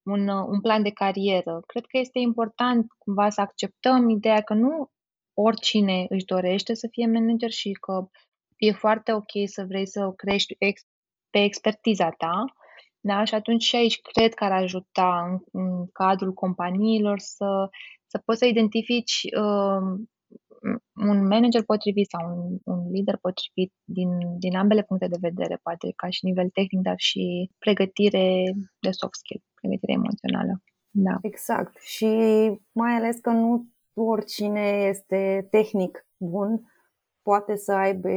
un, un plan de carieră, cred că este important cumva să acceptăm ideea că nu oricine își dorește să fie manager și că e foarte ok să vrei să crești ex- pe expertiza ta, da? Și atunci și aici cred că ar ajuta în, în cadrul companiilor să, să poți să identifici uh, un manager potrivit sau un, un lider potrivit din, din ambele puncte de vedere, poate ca și nivel tehnic, dar și pregătire de soft skill, pregătire emoțională. Da. Exact. Și mai ales că nu oricine este tehnic bun poate să aibă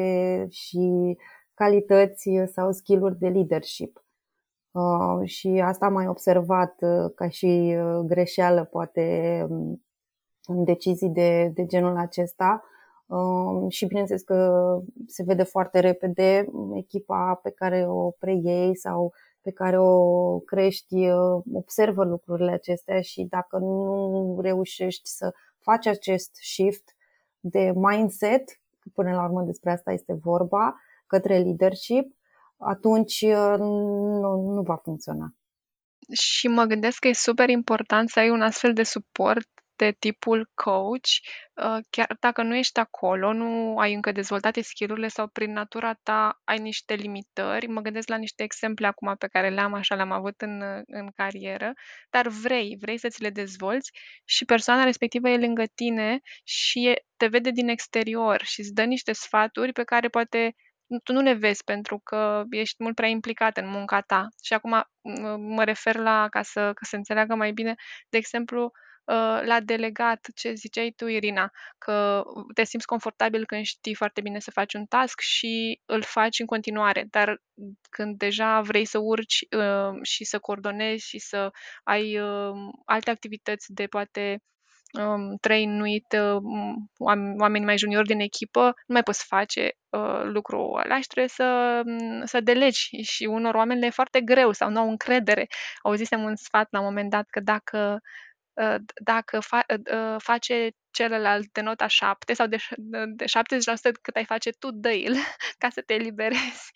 și calități sau skill-uri de leadership. Uh, și asta am mai observat uh, ca și uh, greșeală, poate um, în decizii de, de genul acesta. Um, și bineînțeles că se vede foarte repede echipa pe care o preiei sau pe care o crești, observă lucrurile acestea și dacă nu reușești să faci acest shift de mindset, până la urmă despre asta este vorba, către leadership, atunci uh, nu, nu va funcționa. Și mă gândesc că e super important să ai un astfel de suport de tipul coach, uh, chiar dacă nu ești acolo, nu ai încă dezvoltate skill-urile sau prin natura ta ai niște limitări. Mă gândesc la niște exemple acum pe care le-am, așa le-am avut în, în carieră, dar vrei, vrei să ți le dezvolți și persoana respectivă e lângă tine și te vede din exterior și îți dă niște sfaturi pe care poate tu nu le vezi pentru că ești mult prea implicat în munca ta. Și acum mă refer la, ca să, ca să înțeleagă mai bine, de exemplu, ă, la delegat, ce ziceai tu, Irina, că te simți confortabil când știi foarte bine să faci un task și îl faci în continuare, dar când deja vrei să urci uh, și să coordonezi și să ai uh, alte activități de poate um, trăinuit uh, oameni mai juniori din echipă, nu mai poți face uh, lucrul ăla și trebuie să, mm, să delegi și unor oameni le e foarte greu sau nu au încredere. Auzisem un sfat la un moment dat că dacă uh, dacă fa, uh, face celălalt de nota 7 sau de, de 70% cât ai face tu, dă el ca să te eliberezi.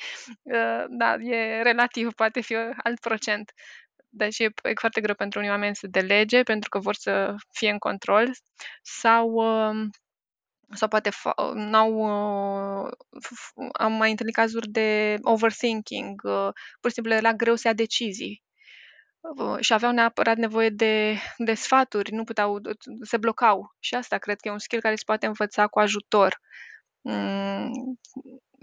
Da, e relativ, poate fi alt procent. Deci e, e foarte greu pentru unii oameni să delege pentru că vor să fie în control sau um, sau poate n-au uh, am mai întâlnit cazuri de overthinking, uh, pur și simplu era greu să ia decizii uh, și aveau neapărat nevoie de, de sfaturi, nu puteau, se blocau. Și asta cred că e un skill care se poate învăța cu ajutor. Mm,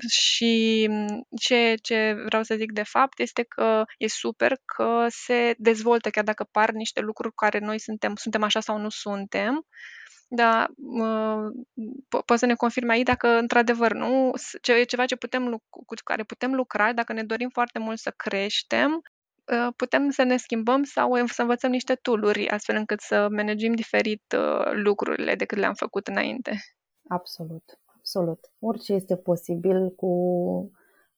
și mm, ce, ce vreau să zic de fapt este că e super că se dezvoltă, chiar dacă par niște lucruri care noi suntem, suntem așa sau nu suntem, dar po- poți să ne confirme aici dacă într-adevăr nu ce, e ceva ce putem, cu care putem lucra, dacă ne dorim foarte mult să creștem, ă, putem să ne schimbăm sau să învățăm niște tooluri astfel încât să managim diferit ă, lucrurile decât le-am făcut înainte. Absolut absolut. Orice este posibil cu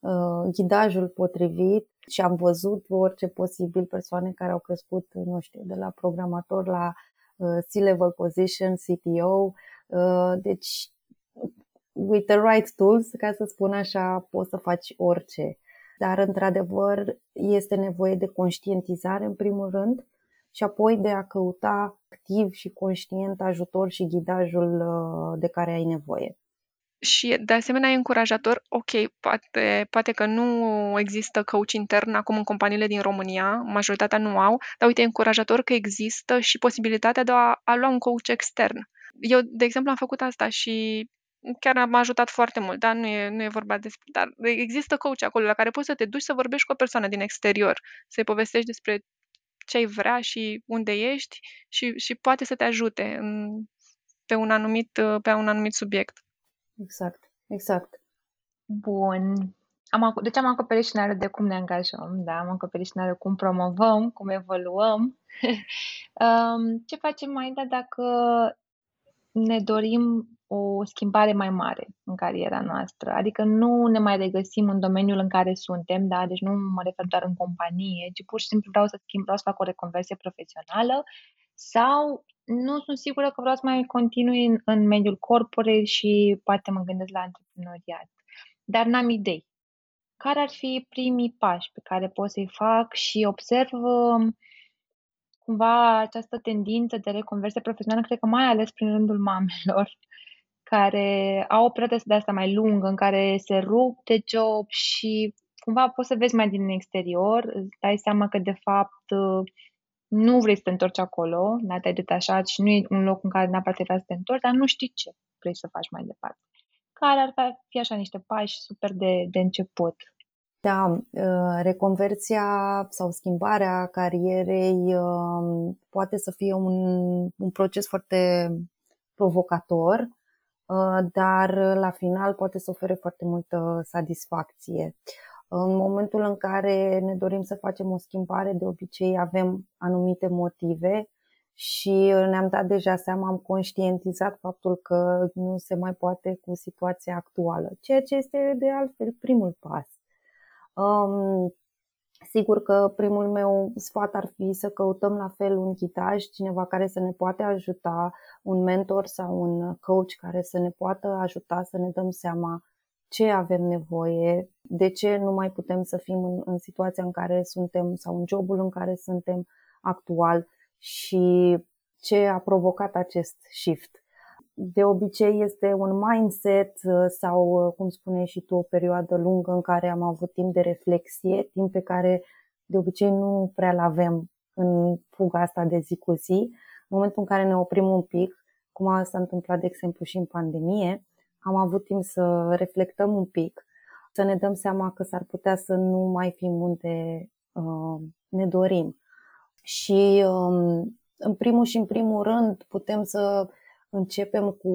uh, ghidajul potrivit și am văzut orice posibil persoane care au crescut, nu știu, de la programator la uh, C-level position, CTO. Uh, deci, with the right tools, ca să spun așa, poți să faci orice. Dar, într-adevăr, este nevoie de conștientizare, în primul rând, și apoi de a căuta activ și conștient ajutor și ghidajul uh, de care ai nevoie. Și de asemenea e încurajator, ok, poate, poate că nu există coach intern acum în companiile din România, majoritatea nu au, dar uite, e încurajator că există și posibilitatea de a, a lua un coach extern. Eu, de exemplu, am făcut asta și chiar m-a ajutat foarte mult, dar nu e, nu e vorba despre... Dar există coach acolo la care poți să te duci să vorbești cu o persoană din exterior, să-i povestești despre ce ai vrea și unde ești și, și poate să te ajute în, pe, un anumit, pe un anumit subiect. Exact, exact. Bun. Am, deci am acoperit scenariul de cum ne angajăm, da? Am acoperit scenariul cum promovăm, cum evoluăm. um, ce facem mai da dacă ne dorim o schimbare mai mare în cariera noastră. Adică nu ne mai regăsim în domeniul în care suntem, da? deci nu mă refer doar în companie, ci pur și simplu vreau să schimb, vreau să fac o reconversie profesională sau nu sunt sigură că vreau să mai continui în, în mediul corporate și poate mă gândesc la antreprenoriat. Dar n-am idei. Care ar fi primii pași pe care pot să-i fac și observ um, cumva această tendință de reconversie profesională, cred că mai ales prin rândul mamelor, care au o perioadă de asta mai lungă în care se rup de job și cumva poți să vezi mai din exterior, îți dai seama că de fapt nu vrei să te întorci acolo, da, te-ai detașat și nu e un loc în care neapărat trebuie să te întorci, dar nu știi ce vrei să faci mai departe. Care ar fi așa niște pași super de, de început. Da, ă, reconversia sau schimbarea carierei ă, poate să fie un, un proces foarte provocator, ă, dar la final poate să ofere foarte multă satisfacție. În momentul în care ne dorim să facem o schimbare, de obicei avem anumite motive și ne-am dat deja seama, am conștientizat faptul că nu se mai poate cu situația actuală, ceea ce este de altfel primul pas. Um, sigur că primul meu sfat ar fi să căutăm la fel un chitaj, cineva care să ne poate ajuta, un mentor sau un coach care să ne poată ajuta să ne dăm seama ce avem nevoie, de ce nu mai putem să fim în, în situația în care suntem sau în jobul în care suntem actual și ce a provocat acest shift. De obicei este un mindset uh, sau, uh, cum spuneai și tu, o perioadă lungă în care am avut timp de reflexie, timp pe care de obicei nu prea-l avem în fuga asta de zi cu zi. În momentul în care ne oprim un pic, cum s-a întâmplat, de exemplu, și în pandemie, am avut timp să reflectăm un pic, să ne dăm seama că s-ar putea să nu mai fim unde uh, ne dorim. Și um, în primul și în primul rând putem să începem cu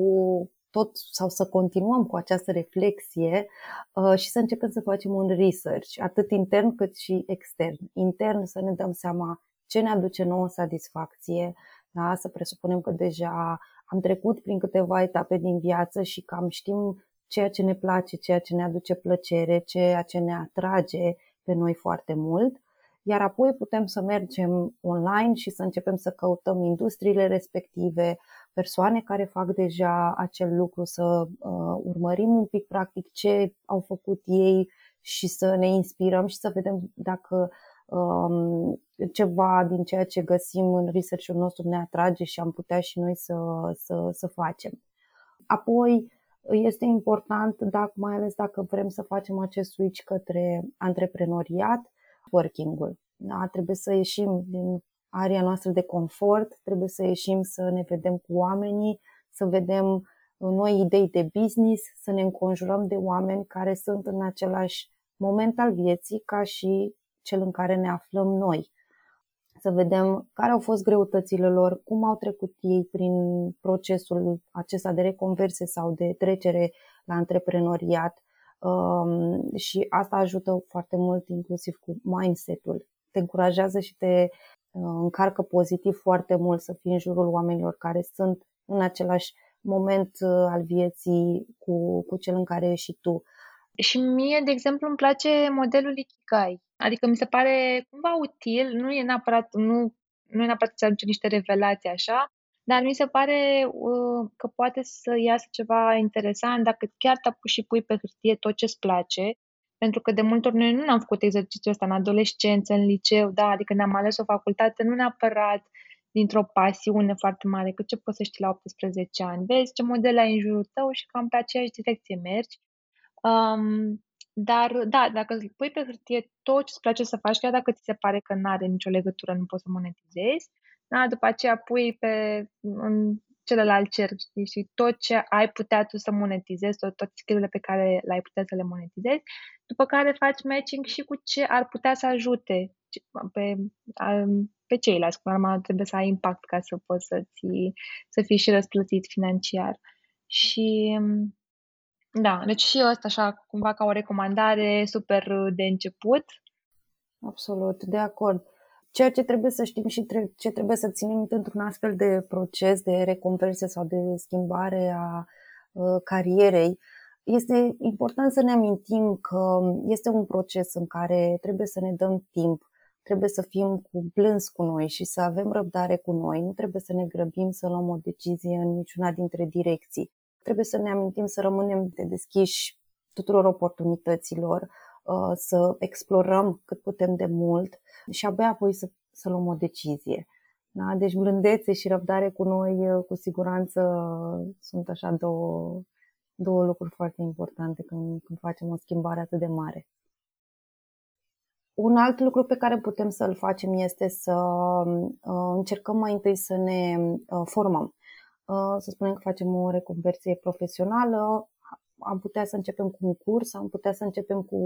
tot sau să continuăm cu această reflexie uh, și să începem să facem un research, atât intern cât și extern. Intern să ne dăm seama ce ne aduce nouă satisfacție, da? să presupunem că deja am trecut prin câteva etape din viață și cam știm ceea ce ne place, ceea ce ne aduce plăcere, ceea ce ne atrage pe noi foarte mult, iar apoi putem să mergem online și să începem să căutăm industriile respective, persoane care fac deja acel lucru, să uh, urmărim un pic practic ce au făcut ei și să ne inspirăm și să vedem dacă um, ceva din ceea ce găsim în research-ul nostru ne atrage și am putea și noi să, să, să facem. Apoi, este important, dacă, mai ales dacă vrem să facem acest switch către antreprenoriat, working-ul. Da? Trebuie să ieșim din area noastră de confort, trebuie să ieșim să ne vedem cu oamenii, să vedem noi idei de business, să ne înconjurăm de oameni care sunt în același moment al vieții ca și cel în care ne aflăm noi. Să vedem care au fost greutățile lor, cum au trecut ei prin procesul acesta de reconversie sau de trecere la antreprenoriat. Um, și asta ajută foarte mult inclusiv cu mindset-ul. Te încurajează și te uh, încarcă pozitiv foarte mult să fii în jurul oamenilor care sunt în același moment uh, al vieții cu, cu cel în care ești și tu. Și mie, de exemplu, îmi place modelul Ikigai. Adică mi se pare cumva util, nu e neapărat, nu, nu e neapărat să aduce niște revelații așa, dar mi se pare uh, că poate să iasă ceva interesant dacă chiar te apuci și pui pe hârtie tot ce-ți place, pentru că de multe ori noi nu am făcut exercițiul ăsta în adolescență, în liceu, da, adică ne-am ales o facultate nu neapărat dintr-o pasiune foarte mare, că ce poți să știi la 18 ani, vezi ce model ai în jurul tău și cam pe aceeași direcție mergi. Um, dar, da, dacă îți pui pe hârtie tot ce îți place să faci, chiar dacă ți se pare că nu are nicio legătură, nu poți să monetizezi, da, după aceea pui pe în celălalt cer știi, și tot ce ai putea tu să monetizezi, tot, toate skill pe care le-ai putea să le monetizezi, după care faci matching și cu ce ar putea să ajute pe, pe ceilalți. Cu urmă, trebuie să ai impact ca să poți să, ți, să fii și răsplătit financiar. Și da, deci și ăsta așa, cumva ca o recomandare super de început. Absolut, de acord. Ceea ce trebuie să știm și tre- ce trebuie să ținem într-un astfel de proces de reconversie sau de schimbare a uh, carierei, este important să ne amintim că este un proces în care trebuie să ne dăm timp, trebuie să fim cu blâns cu noi și să avem răbdare cu noi. Nu trebuie să ne grăbim să luăm o decizie în niciuna dintre direcții trebuie să ne amintim să rămânem de deschiși tuturor oportunităților, uh, să explorăm cât putem de mult și abia apoi să, să luăm o decizie. Da? Deci blândețe și răbdare cu noi, cu siguranță, sunt așa două, două lucruri foarte importante când, când facem o schimbare atât de mare. Un alt lucru pe care putem să-l facem este să uh, încercăm mai întâi să ne uh, formăm. Uh, să spunem că facem o reconversie profesională, am putea să începem cu un curs, am putea să începem cu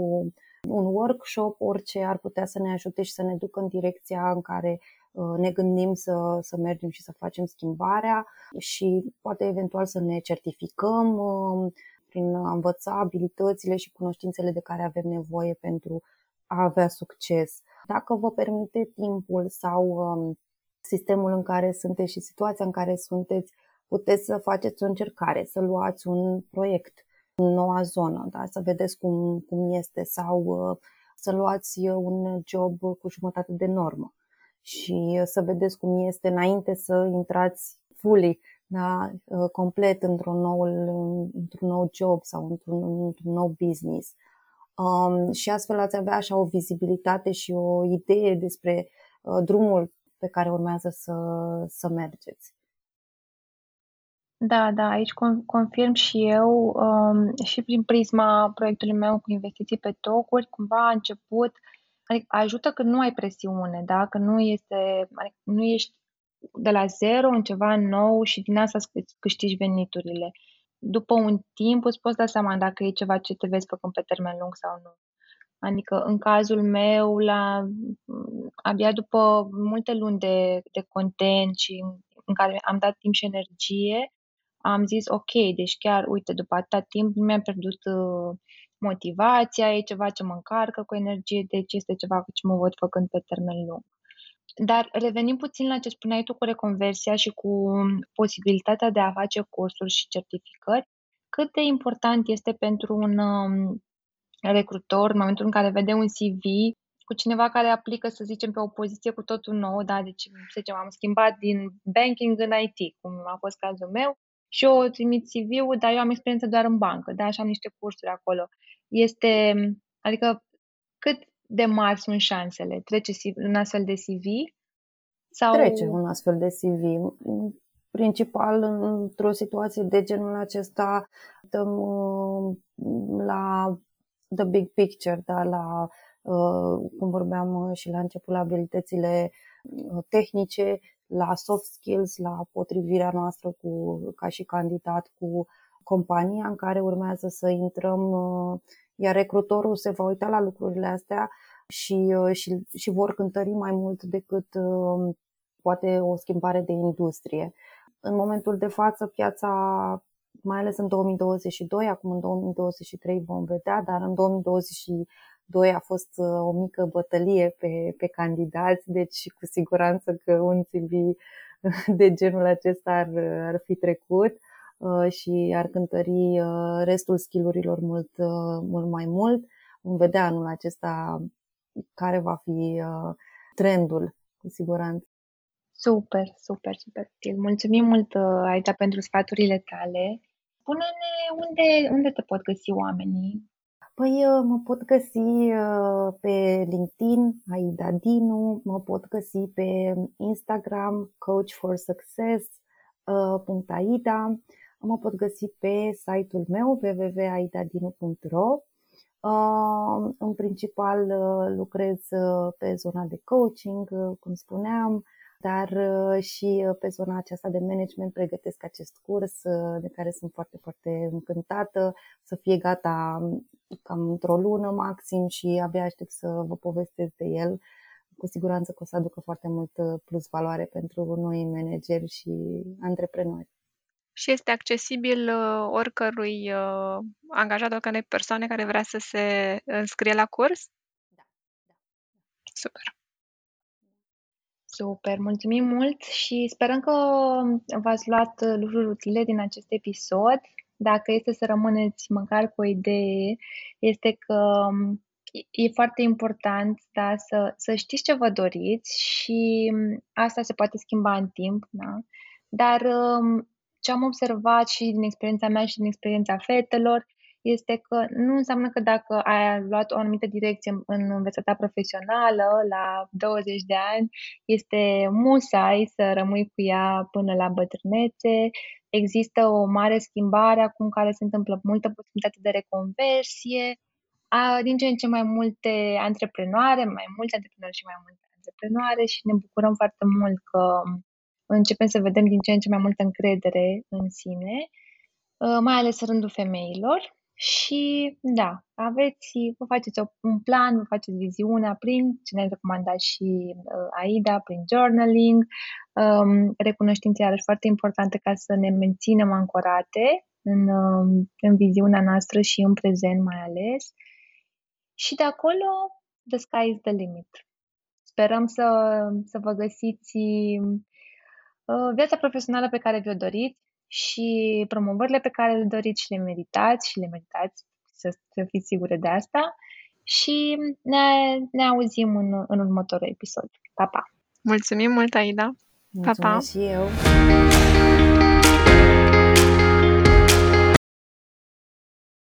un workshop, orice ar putea să ne ajute și să ne ducă în direcția în care ne gândim să, să mergem și să facem schimbarea și poate eventual să ne certificăm prin a învăța abilitățile și cunoștințele de care avem nevoie pentru a avea succes. Dacă vă permite timpul sau um, sistemul în care sunteți și situația în care sunteți, puteți să faceți o încercare, să luați un proiect în noua zonă, da? să vedeți cum, cum este sau uh, să luați un job cu jumătate de normă și să vedeți cum este înainte să intrați fully, da? Uh, complet într-un nou, într-un nou job sau într-un, într-un nou business um, și astfel ați avea așa o vizibilitate și o idee despre uh, drumul pe care urmează să, să mergeți. Da, da, aici confirm și eu um, și prin prisma proiectului meu cu investiții pe tocuri, cumva a început, adică ajută că nu ai presiune, da? că nu este, adică nu ești de la zero în ceva nou și din asta câștigi veniturile după un timp îți poți da seama dacă e ceva ce te vezi făcând pe termen lung sau nu. Adică în cazul meu, la, abia după multe luni de, de content și în, în care am dat timp și energie, am zis ok, deci chiar, uite, după atâta timp nu mi-am pierdut uh, motivația, e ceva ce mă încarcă cu energie, deci este ceva ce mă văd făcând pe termen lung. Dar revenim puțin la ce spuneai tu cu reconversia și cu posibilitatea de a face cursuri și certificări, cât de important este pentru un um, recrutor în momentul în care vede un CV cu cineva care aplică, să zicem, pe o poziție cu totul nou, da, deci, să zicem, am schimbat din banking în IT, cum a fost cazul meu, și eu trimit CV-ul, dar eu am experiență doar în bancă, da, și am niște cursuri acolo. Este, adică, cât de mari sunt șansele? Trece un astfel de CV? Sau... Trece un astfel de CV. Principal, într-o situație de genul acesta, dăm uh, la the big picture, da, la, uh, cum vorbeam uh, și la început, la abilitățile tehnice, la soft skills, la potrivirea noastră cu, ca și candidat cu compania în care urmează să intrăm iar recrutorul se va uita la lucrurile astea și, uh, și, și vor cântări mai mult decât uh, poate o schimbare de industrie. În momentul de față, piața, mai ales în 2022, acum în 2023 vom vedea, dar în 2022 a fost uh, o mică bătălie pe, pe candidați, deci cu siguranță că un CV de genul acesta ar, ar fi trecut. Uh, și ar cântări uh, restul skillurilor mult, uh, mult mai mult. Vom vedea anul acesta care va fi trendul, cu siguranță. Super, super, super stil. Mulțumim mult, Aida, pentru sfaturile tale. Spune-ne unde, unde te pot găsi oamenii? Păi mă pot găsi pe LinkedIn, Aida Dinu, mă pot găsi pe Instagram, Coach for Success, .aida mă pot găsi pe site-ul meu www.aidadinu.ro În principal uh, lucrez uh, pe zona de coaching, uh, cum spuneam, dar și pe zona aceasta de management pregătesc acest curs de care sunt foarte, foarte încântată să fie gata um, cam într-o lună maxim și abia aștept să vă povestesc de el. Cu siguranță că o să aducă foarte mult plus valoare pentru noi manageri și antreprenori și este accesibil uh, oricărui uh, angajat, oricărei persoane care vrea să se înscrie la curs? Da. da. Super. Super, mulțumim mult și sperăm că v-ați luat lucruri utile din acest episod. Dacă este să rămâneți măcar cu o idee, este că um, e foarte important da, să, să știți ce vă doriți și um, asta se poate schimba în timp, da? dar um, ce am observat și din experiența mea și din experiența fetelor este că nu înseamnă că dacă ai luat o anumită direcție în învățăta profesională la 20 de ani, este musai să rămâi cu ea până la bătrânețe. Există o mare schimbare acum care se întâmplă multă posibilitate de reconversie, a, din ce în ce mai multe antreprenoare, mai mulți antreprenori și mai multe antreprenoare și ne bucurăm foarte mult că începem să vedem din ce în ce mai multă încredere în sine, mai ales în rândul femeilor. Și da, aveți, vă faceți un plan, vă faceți viziunea prin ce ne-a recomandat și uh, AIDA, prin journaling, um, recunoștințe iarăși foarte importante ca să ne menținem ancorate în, um, în viziunea noastră și în prezent mai ales. Și de acolo, the sky is the limit. Sperăm să, să vă găsiți uh, viața profesională pe care vi-o doriți, și promovările pe care le doriți și le meritați și le meritați, să, să fiți sigure de asta. Și ne, ne auzim în, în următorul episod. Pa, pa! Mulțumim mult, Aida! Mulțumesc pa, pa! și eu!